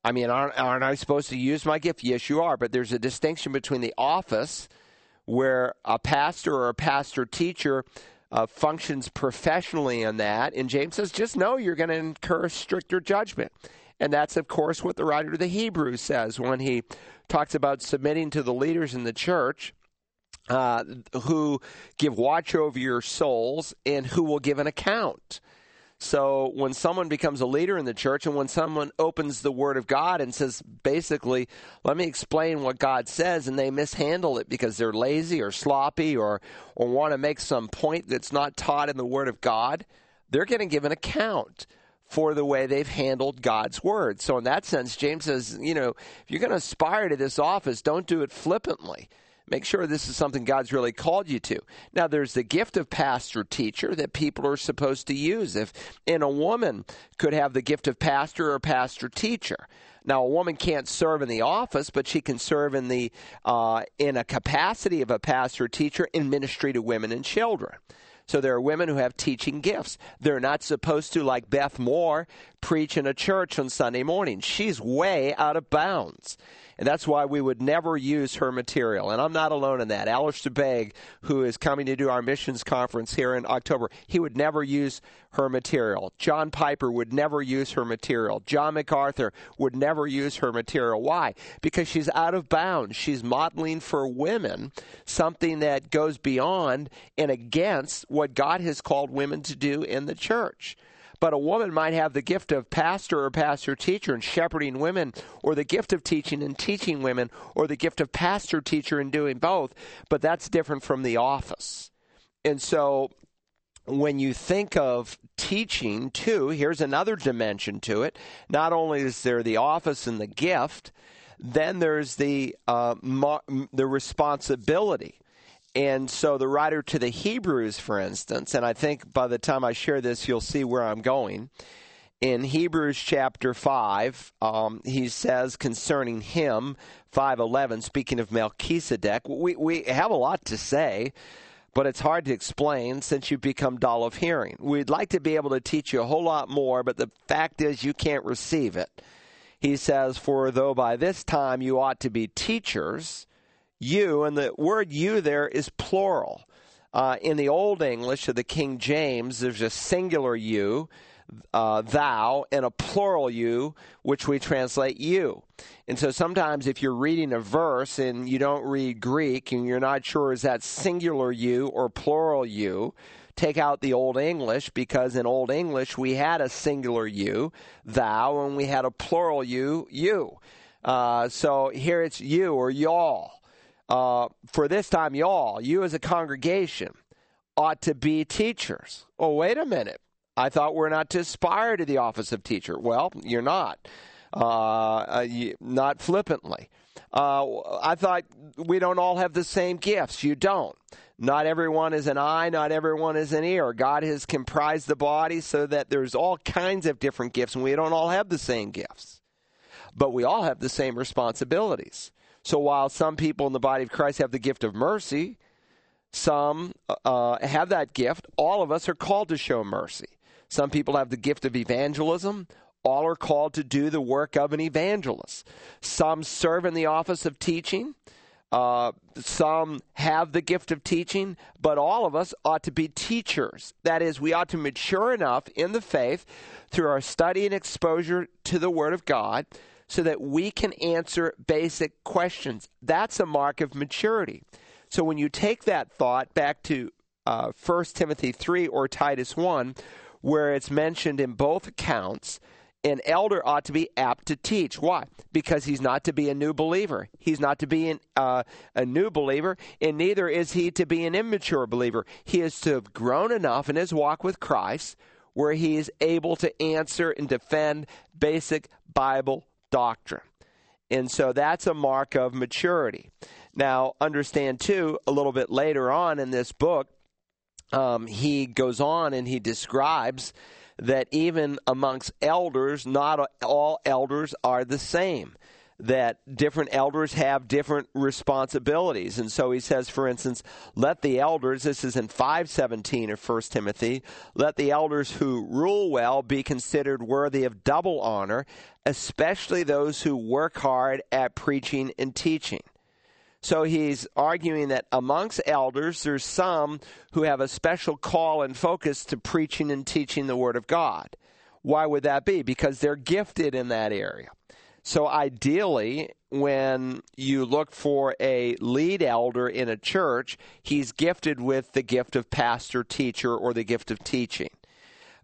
[SPEAKER 3] I mean, aren't, aren't I supposed to use my gift? Yes, you are. But there's a distinction between the office, where a pastor or a pastor teacher uh, functions professionally in that. And James says, just know you're going to incur stricter judgment. And that's, of course, what the writer of the Hebrews says when he talks about submitting to the leaders in the church. Uh, who give watch over your souls and who will give an account. So when someone becomes a leader in the church and when someone opens the Word of God and says, basically, let me explain what God says, and they mishandle it because they're lazy or sloppy or, or want to make some point that's not taught in the Word of God, they're going to give an account for the way they've handled God's Word. So in that sense, James says, you know, if you're going to aspire to this office, don't do it flippantly. Make sure this is something God's really called you to. Now, there's the gift of pastor teacher that people are supposed to use. If and a woman could have the gift of pastor or pastor teacher. Now, a woman can't serve in the office, but she can serve in the uh, in a capacity of a pastor teacher in ministry to women and children. So there are women who have teaching gifts. They're not supposed to, like Beth Moore, preach in a church on Sunday morning. She's way out of bounds. And that's why we would never use her material. And I'm not alone in that. Alistair Begg, who is coming to do our missions conference here in October, he would never use her material. John Piper would never use her material. John MacArthur would never use her material. Why? Because she's out of bounds. She's modeling for women something that goes beyond and against what God has called women to do in the church. But a woman might have the gift of pastor or pastor teacher and shepherding women, or the gift of teaching and teaching women, or the gift of pastor teacher and doing both. But that's different from the office. And so when you think of teaching, too, here's another dimension to it. Not only is there the office and the gift, then there's the uh, the responsibility. And so the writer to the Hebrews, for instance, and I think by the time I share this, you'll see where I'm going. In Hebrews chapter five, um, he says concerning him, five eleven, speaking of Melchizedek, we we have a lot to say but it's hard to explain since you've become dull of hearing. We'd like to be able to teach you a whole lot more, but the fact is you can't receive it. He says, For though by this time you ought to be teachers, you, and the word you there is plural. Uh, in the Old English of the King James, there's a singular you uh, thou and a plural you, which we translate you. And so sometimes if you're reading a verse and you don't read Greek and you're not sure is that singular you or plural you, take out the Old English because in Old English we had a singular you, thou, and we had a plural you, you. Uh, so here it's you or y'all. Uh, for this time, y'all, you as a congregation ought to be teachers. Oh, wait a minute. I thought we're not to aspire to the office of teacher. Well, you're not. Uh, uh, not flippantly. Uh, I thought we don't all have the same gifts. You don't. Not everyone is an eye, not everyone is an ear. God has comprised the body so that there's all kinds of different gifts, and we don't all have the same gifts. But we all have the same responsibilities. So while some people in the body of Christ have the gift of mercy, some uh, have that gift, all of us are called to show mercy. Some people have the gift of evangelism. All are called to do the work of an evangelist. Some serve in the office of teaching. Uh, some have the gift of teaching, but all of us ought to be teachers. That is, we ought to mature enough in the faith through our study and exposure to the Word of God so that we can answer basic questions. That's a mark of maturity. So when you take that thought back to uh, 1 Timothy 3 or Titus 1, where it's mentioned in both accounts an elder ought to be apt to teach. Why? Because he's not to be a new believer. He's not to be an, uh, a new believer, and neither is he to be an immature believer. He is to have grown enough in his walk with Christ where he is able to answer and defend basic Bible doctrine. And so that's a mark of maturity. Now, understand too, a little bit later on in this book, um, he goes on and he describes that even amongst elders, not all elders are the same. That different elders have different responsibilities. And so he says, for instance, let the elders, this is in 517 of 1 Timothy, let the elders who rule well be considered worthy of double honor, especially those who work hard at preaching and teaching. So he's arguing that amongst elders, there's some who have a special call and focus to preaching and teaching the Word of God. Why would that be? Because they're gifted in that area. So ideally, when you look for a lead elder in a church, he's gifted with the gift of pastor, teacher, or the gift of teaching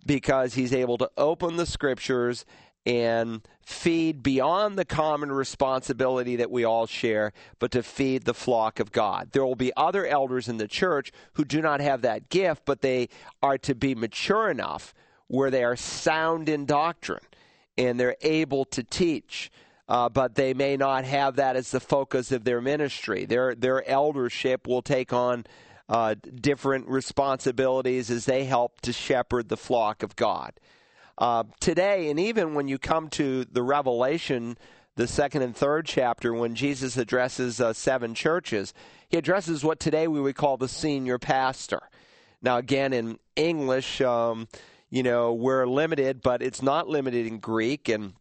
[SPEAKER 3] because he's able to open the scriptures and feed beyond the common responsibility that we all share, but to feed the flock of God. There will be other elders in the church who do not have that gift, but they are to be mature enough where they are sound in doctrine and they're able to teach. Uh, but they may not have that as the focus of their ministry. Their their eldership will take on uh, different responsibilities as they help to shepherd the flock of God. Uh, today, and even when you come to the Revelation, the second and third chapter, when Jesus addresses uh, seven churches, he addresses what today we would call the senior pastor. Now, again, in English, um, you know, we're limited, but it's not limited in Greek. And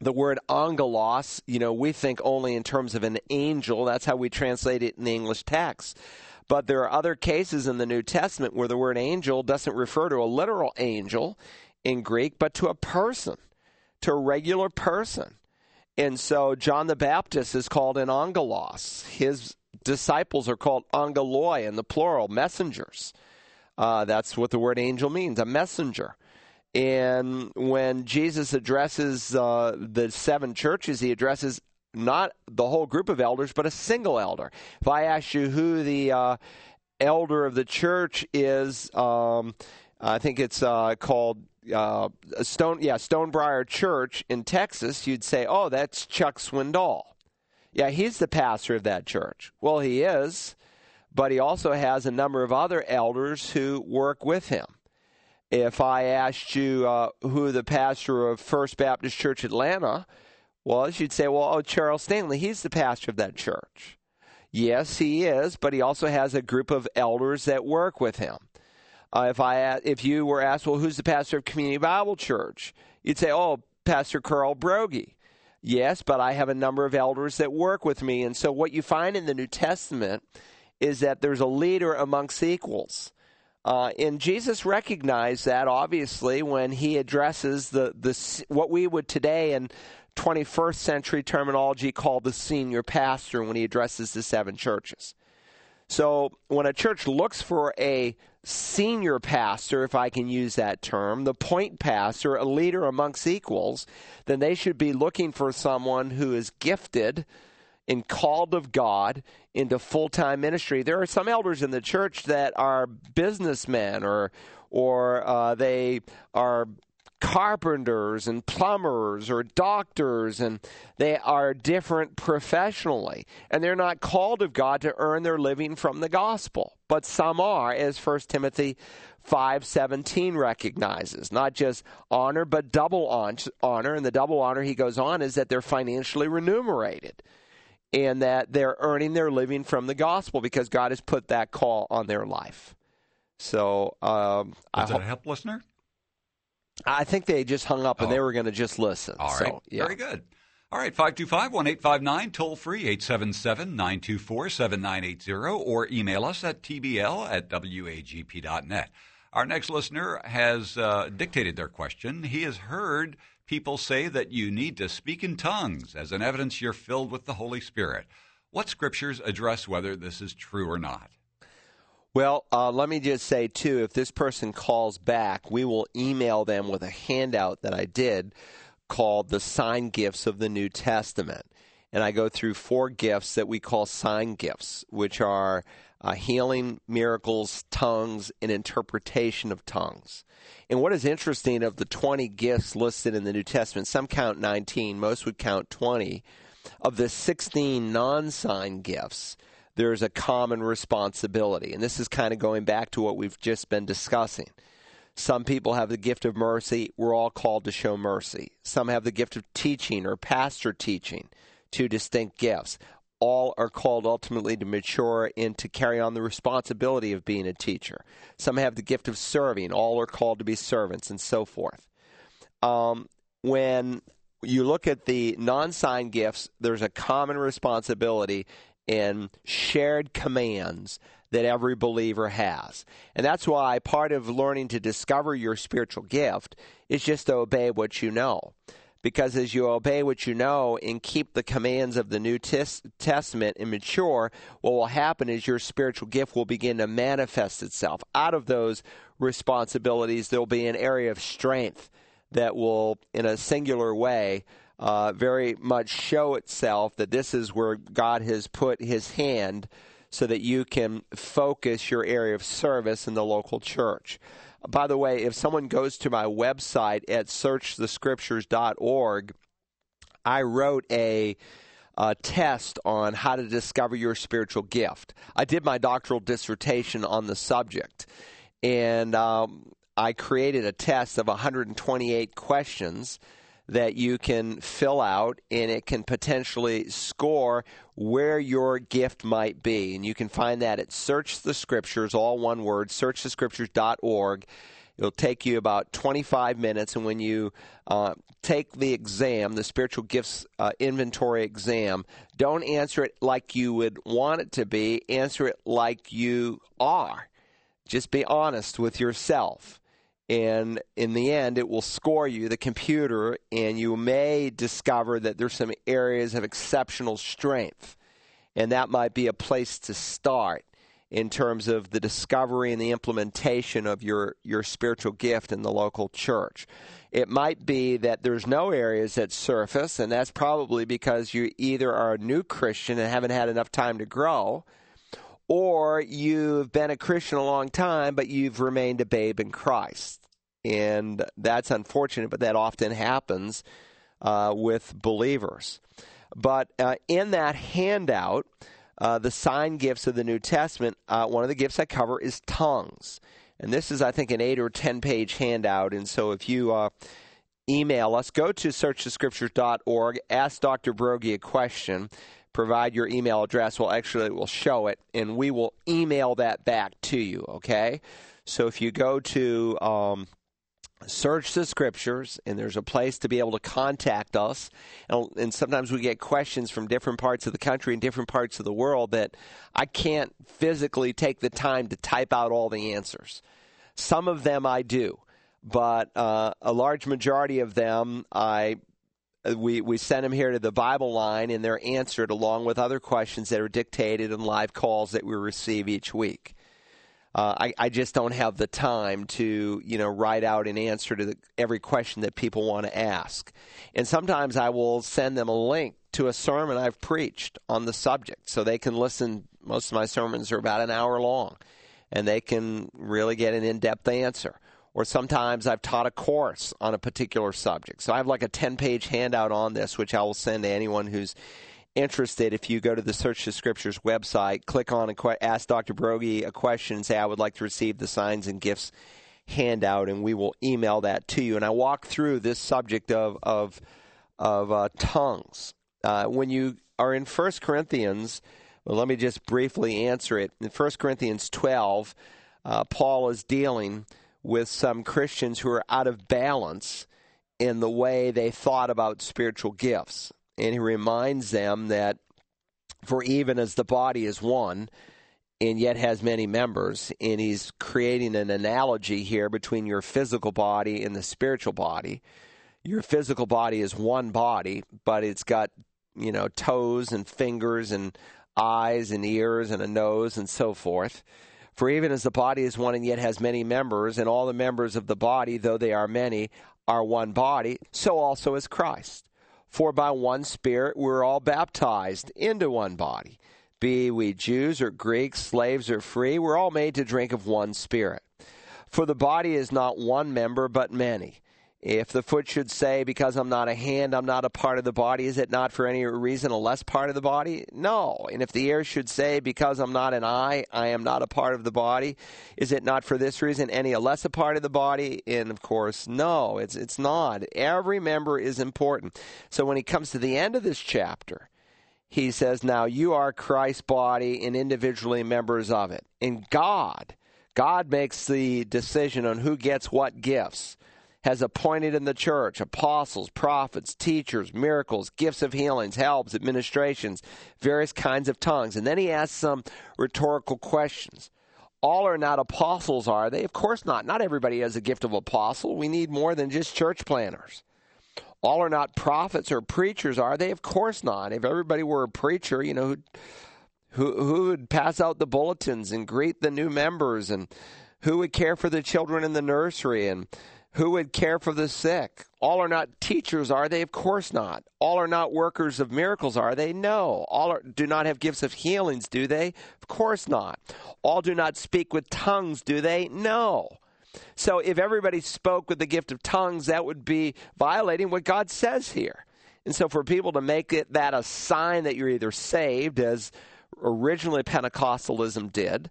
[SPEAKER 3] the word angelos, you know, we think only in terms of an angel. That's how we translate it in the English text. But there are other cases in the New Testament where the word angel doesn't refer to a literal angel in Greek, but to a person, to a regular person. And so John the Baptist is called an angelos. His disciples are called angeloi in the plural, messengers. Uh, that's what the word angel means, a messenger. And when Jesus addresses uh, the seven churches, he addresses not the whole group of elders, but a single elder. If I ask you who the uh, elder of the church is, um, I think it's uh, called uh, Stone, yeah, Stonebriar Church in Texas, you'd say, "Oh, that's Chuck Swindoll." Yeah, he's the pastor of that church. Well, he is, but he also has a number of other elders who work with him. If I asked you uh, who the pastor of First Baptist Church Atlanta was, you'd say, well, oh, Charles Stanley, he's the pastor of that church. Yes, he is, but he also has a group of elders that work with him. Uh, if I if you were asked, well, who's the pastor of Community Bible Church? You'd say, oh, Pastor Carl Broggi. Yes, but I have a number of elders that work with me. And so what you find in the New Testament is that there's a leader amongst equals. Uh, and Jesus recognized that obviously when he addresses the, the what we would today in 21st century terminology call the senior pastor when he addresses the seven churches. So when a church looks for a senior pastor, if I can use that term, the point pastor, a leader amongst equals, then they should be looking for someone who is gifted and called of God into full time ministry. There are some elders in the church that are businessmen or or uh, they are carpenters and plumbers or doctors and they are different professionally. And they're not called of God to earn their living from the gospel. But some are as 1 Timothy 5:17 recognizes. Not just honor but double honor. And the double honor he goes on is that they're financially remunerated and that they're earning their living from the gospel because God has put that call on their life so um,
[SPEAKER 2] I that help listener
[SPEAKER 3] I think they just hung up and
[SPEAKER 2] oh.
[SPEAKER 3] they were going to just listen.
[SPEAKER 2] All right.
[SPEAKER 3] So, yeah.
[SPEAKER 2] Very good. All right, 525 1859, toll free 877 924 7980, or email us at tbl at wagp.net. Our next listener has uh, dictated their question. He has heard people say that you need to speak in tongues as an evidence you're filled with the Holy Spirit. What scriptures address whether this is true or not?
[SPEAKER 3] Well, uh, let me just say, too, if this person calls back, we will email them with a handout that I did called The Sign Gifts of the New Testament. And I go through four gifts that we call sign gifts, which are uh, healing, miracles, tongues, and interpretation of tongues. And what is interesting of the 20 gifts listed in the New Testament, some count 19, most would count 20. Of the 16 non sign gifts, there's a common responsibility. And this is kind of going back to what we've just been discussing. Some people have the gift of mercy. We're all called to show mercy. Some have the gift of teaching or pastor teaching, two distinct gifts. All are called ultimately to mature and to carry on the responsibility of being a teacher. Some have the gift of serving. All are called to be servants, and so forth. Um, when you look at the non sign gifts, there's a common responsibility and shared commands that every believer has. And that's why part of learning to discover your spiritual gift is just to obey what you know. Because as you obey what you know and keep the commands of the New Testament and mature, what will happen is your spiritual gift will begin to manifest itself. Out of those responsibilities, there'll be an area of strength that will, in a singular way, uh, very much show itself that this is where God has put his hand so that you can focus your area of service in the local church. By the way, if someone goes to my website at searchthescriptures.org, I wrote a a test on how to discover your spiritual gift. I did my doctoral dissertation on the subject, and um, I created a test of 128 questions that you can fill out and it can potentially score where your gift might be. And you can find that at Search the Scriptures, all one word, searchthescriptures.org. It'll take you about 25 minutes, and when you uh, take the exam, the spiritual gifts uh, inventory exam, don't answer it like you would want it to be. Answer it like you are. Just be honest with yourself and in the end it will score you the computer and you may discover that there's some areas of exceptional strength and that might be a place to start in terms of the discovery and the implementation of your, your spiritual gift in the local church. It might be that there's no areas that surface, and that's probably because you either are a new Christian and haven't had enough time to grow, or you've been a Christian a long time, but you've remained a babe in Christ and that's unfortunate, but that often happens uh, with believers. But uh, in that handout, uh, the sign gifts of the New Testament, uh, one of the gifts I cover is tongues. And this is, I think, an eight or 10 page handout. And so if you uh, email us, go to searchthescriptures.org, ask Dr. Broggi a question, provide your email address. Well, actually, we'll show it, and we will email that back to you, okay? So if you go to um, search the scriptures and there's a place to be able to contact us and, and, sometimes we get questions from different parts of the country and different parts of the world that i can't physically take the time to type out all the answers some of them i do but uh, a large majority of them i we, we send them here to the Bible line and they're answered along with other questions that are dictated in live calls that we receive each week. Uh, I, I just don't have the time to, you know, write out an answer to the, every question that people want to ask. And sometimes I will send them a link to a sermon I've preached on the subject so they can listen. Most of my sermons are about an hour long and they can really get an in depth answer. Or sometimes I've taught a course on a particular subject. So I have like a 10 page handout on this, which I will send to anyone who's interested, if you go to the Search the Scriptures website, click on and que- ask Dr. Broggi a question and say, I would like to receive the signs and gifts handout, and we will email that to you. And I walk through this subject of, of, of uh, tongues. Uh, when you are in 1 Corinthians, well, let me just briefly answer it. In 1 Corinthians 12, uh, Paul is dealing with some Christians who are out of balance in the way they thought about spiritual gifts and he reminds them that for even as the body is one and yet has many members, and he's creating an analogy here between your physical body and the spiritual body. Your physical body is one body, but it's got, you know, toes and fingers and eyes and ears and a nose and so forth. For even as the body is one and yet has many members, and all the members of the body, though they are many, are one body, so also is Christ. For by one Spirit we're all baptized into one body. Be we Jews or Greeks, slaves or free, we're all made to drink of one Spirit. For the body is not one member, but many. If the foot should say, Because I'm not a hand, I'm not a part of the body, is it not for any reason a less part of the body? No. And if the ear should say, Because I'm not an eye, I am not a part of the body, is it not for this reason any a less a part of the body? And of course, no, it's, it's not. Every member is important. So when he comes to the end of this chapter, he says, Now you are Christ's body and individually members of it. And God, God makes the decision on who gets what gifts has appointed in the church apostles, prophets, teachers, miracles, gifts of healings, helps, administrations, various kinds of tongues. And then he asks some rhetorical questions. All are not apostles, are they? Of course not. Not everybody has a gift of apostle. We need more than just church planners. All are not prophets or preachers, are they? Of course not. If everybody were a preacher, you know, who who, who would pass out the bulletins and greet the new members and who would care for the children in the nursery and who would care for the sick? All are not teachers, are they? Of course not. All are not workers of miracles, are they? No. All are, do not have gifts of healings, do they? Of course not. All do not speak with tongues, do they? No. So if everybody spoke with the gift of tongues, that would be violating what God says here. And so for people to make it that a sign that you're either saved, as originally Pentecostalism did,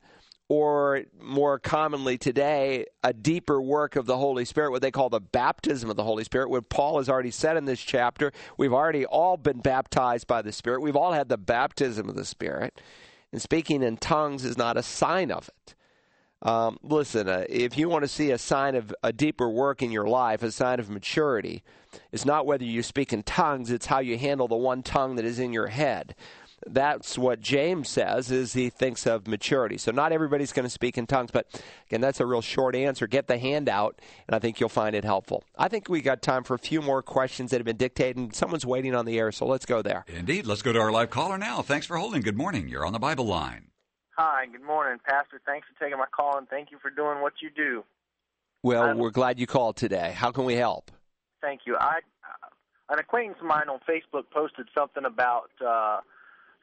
[SPEAKER 3] or more commonly today, a deeper work of the Holy Spirit, what they call the baptism of the Holy Spirit. What Paul has already said in this chapter, we've already all been baptized by the Spirit. We've all had the baptism of the Spirit. And speaking in tongues is not a sign of it. Um, listen, uh, if you want to see a sign of a deeper work in your life, a sign of maturity, it's not whether you speak in tongues, it's how you handle the one tongue that is in your head that's what James says is he thinks of maturity. So not everybody's going to speak in tongues, but again, that's a real short answer. Get the handout, and I think you'll find it helpful. I think we got time for a few more questions that have been dictated. And someone's waiting on the air, so let's go there.
[SPEAKER 2] Indeed, let's go to our live caller now. Thanks for holding. Good morning. You're on the Bible line.
[SPEAKER 5] Hi, good morning, Pastor. Thanks for taking my call, and thank you for doing what you do.
[SPEAKER 3] Well, I'm, we're glad you called today. How can we help?
[SPEAKER 5] Thank you. I uh, an acquaintance of mine on Facebook posted something about. Uh,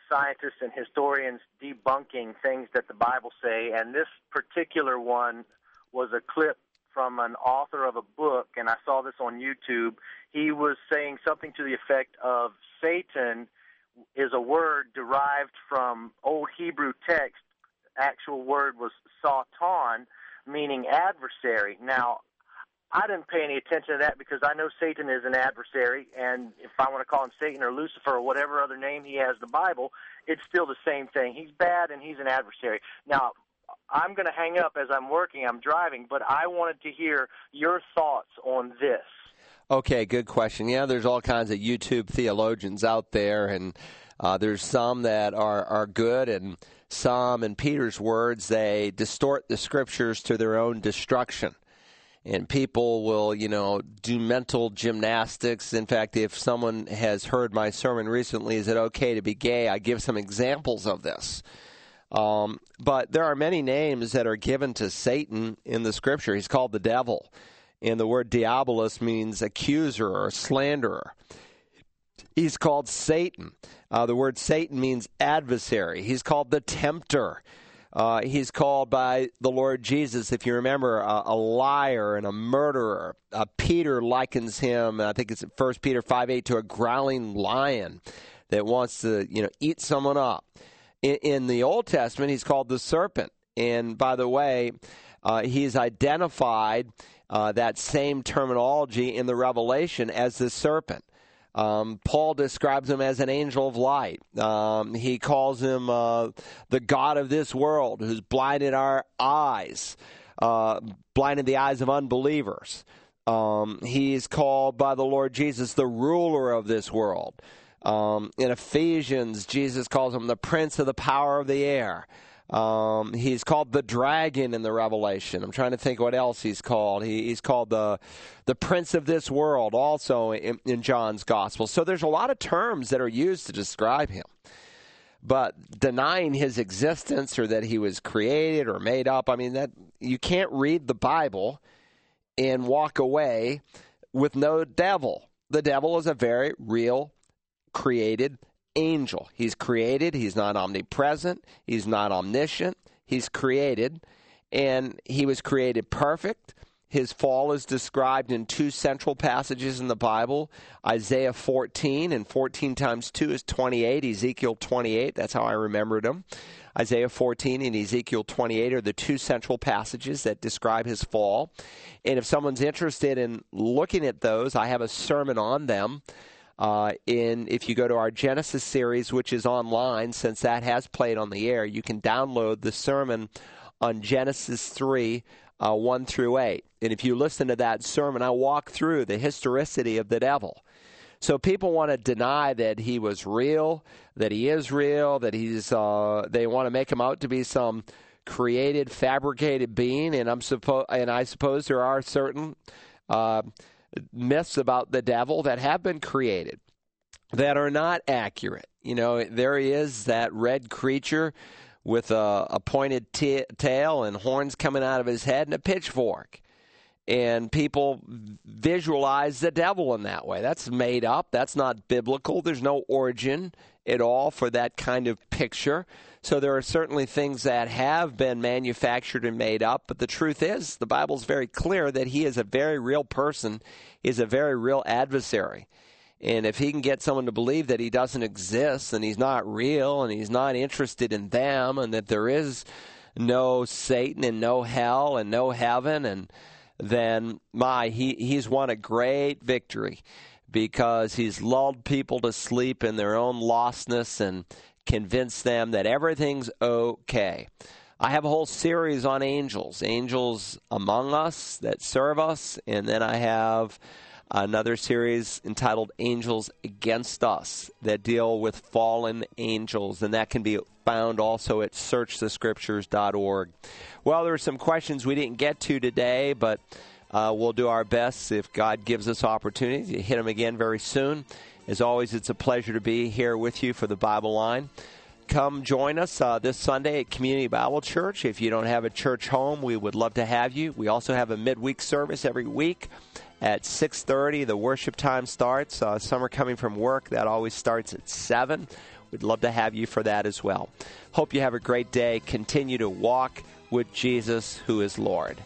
[SPEAKER 5] scientists and historians debunking things that the Bible say, and this particular one was a clip from an author of a book, and I saw this on YouTube. He was saying something to the effect of Satan is a word derived from Old Hebrew text. Actual word was satan, meaning adversary. Now, I didn't pay any attention to that because I know Satan is an adversary, and if I want to call him Satan or Lucifer or whatever other name he has in the Bible, it's still the same thing. He's bad and he's an adversary. Now, I'm going to hang up as I'm working, I'm driving, but I wanted to hear your thoughts on this.
[SPEAKER 3] Okay, good question. Yeah, there's all kinds of YouTube theologians out there, and uh, there's some that are, are good, and some, in Peter's words, they distort the scriptures to their own destruction and people will, you know, do mental gymnastics. In fact, if someone has heard my sermon recently, is it okay to be gay? I give some examples of this. Um, but there are many names that are given to Satan in the scripture. He's called the devil, and the word diabolus means accuser or slanderer. He's called Satan. Uh, the word Satan means adversary. He's called the tempter. Uh, he's called by the Lord Jesus, if you remember, a, a liar and a murderer. Uh, Peter likens him, I think it's 1 Peter 5 8, to a growling lion that wants to, you know, eat someone up. In, in the Old Testament, he's called the serpent. And by the way, uh, he's identified uh, that same terminology in the Revelation as the serpent. Um, Paul describes him as an angel of light. Um, he calls him uh, the God of this world who's blinded our eyes, uh, blinded the eyes of unbelievers. Um, he's called by the Lord Jesus the ruler of this world. Um, in Ephesians, Jesus calls him the prince of the power of the air. Um, he's called the dragon in the Revelation. I'm trying to think what else he's called. He, he's called the the prince of this world, also in, in John's gospel. So there's a lot of terms that are used to describe him. But denying his existence or that he was created or made up, I mean that you can't read the Bible and walk away with no devil. The devil is a very real created angel. He's created, he's not omnipresent, he's not omniscient, he's created, and he was created perfect. His fall is described in two central passages in the Bible Isaiah 14, and 14 times 2 is 28, Ezekiel 28. That's how I remembered them. Isaiah 14 and Ezekiel 28 are the two central passages that describe his fall. And if someone's interested in looking at those, I have a sermon on them uh, in if you go to our Genesis series, which is online, since that has played on the air, you can download the sermon on Genesis three. Uh, 1 through 8. And if you listen to that sermon, I walk through the historicity of the devil. So people want to deny that he was real, that he is real, that he's. Uh, they want to make him out to be some created, fabricated being. And I'm suppo- and I suppose there are certain uh, myths about the devil that have been created that are not accurate. You know, there he is, that red creature with a, a pointed t- tail and horns coming out of his head and a pitchfork. And people visualize the devil in that way. That's made up. That's not biblical. There's no origin at all for that kind of picture. So there are certainly things that have been manufactured and made up, but the truth is, the Bible's very clear that he is a very real person, is a very real adversary. And if he can get someone to believe that he doesn't exist and he's not real and he's not interested in them and that there is no Satan and no hell and no heaven and then my he he's won a great victory because he's lulled people to sleep in their own lostness and convince them that everything's okay. I have a whole series on angels, angels among us that serve us, and then I have another series entitled Angels Against Us that deal with fallen angels, and that can be found also at searchthescriptures.org. Well, there are some questions we didn't get to today, but uh, we'll do our best if God gives us opportunity to hit them again very soon. As always, it's a pleasure to be here with you for the Bible line. Come join us uh, this Sunday at Community Bible Church. If you don't have a church home, we would love to have you. We also have a midweek service every week at 6.30 the worship time starts uh, some are coming from work that always starts at 7 We'd love to have you for that as well. Hope you have a great day. Continue to walk with Jesus, who is Lord.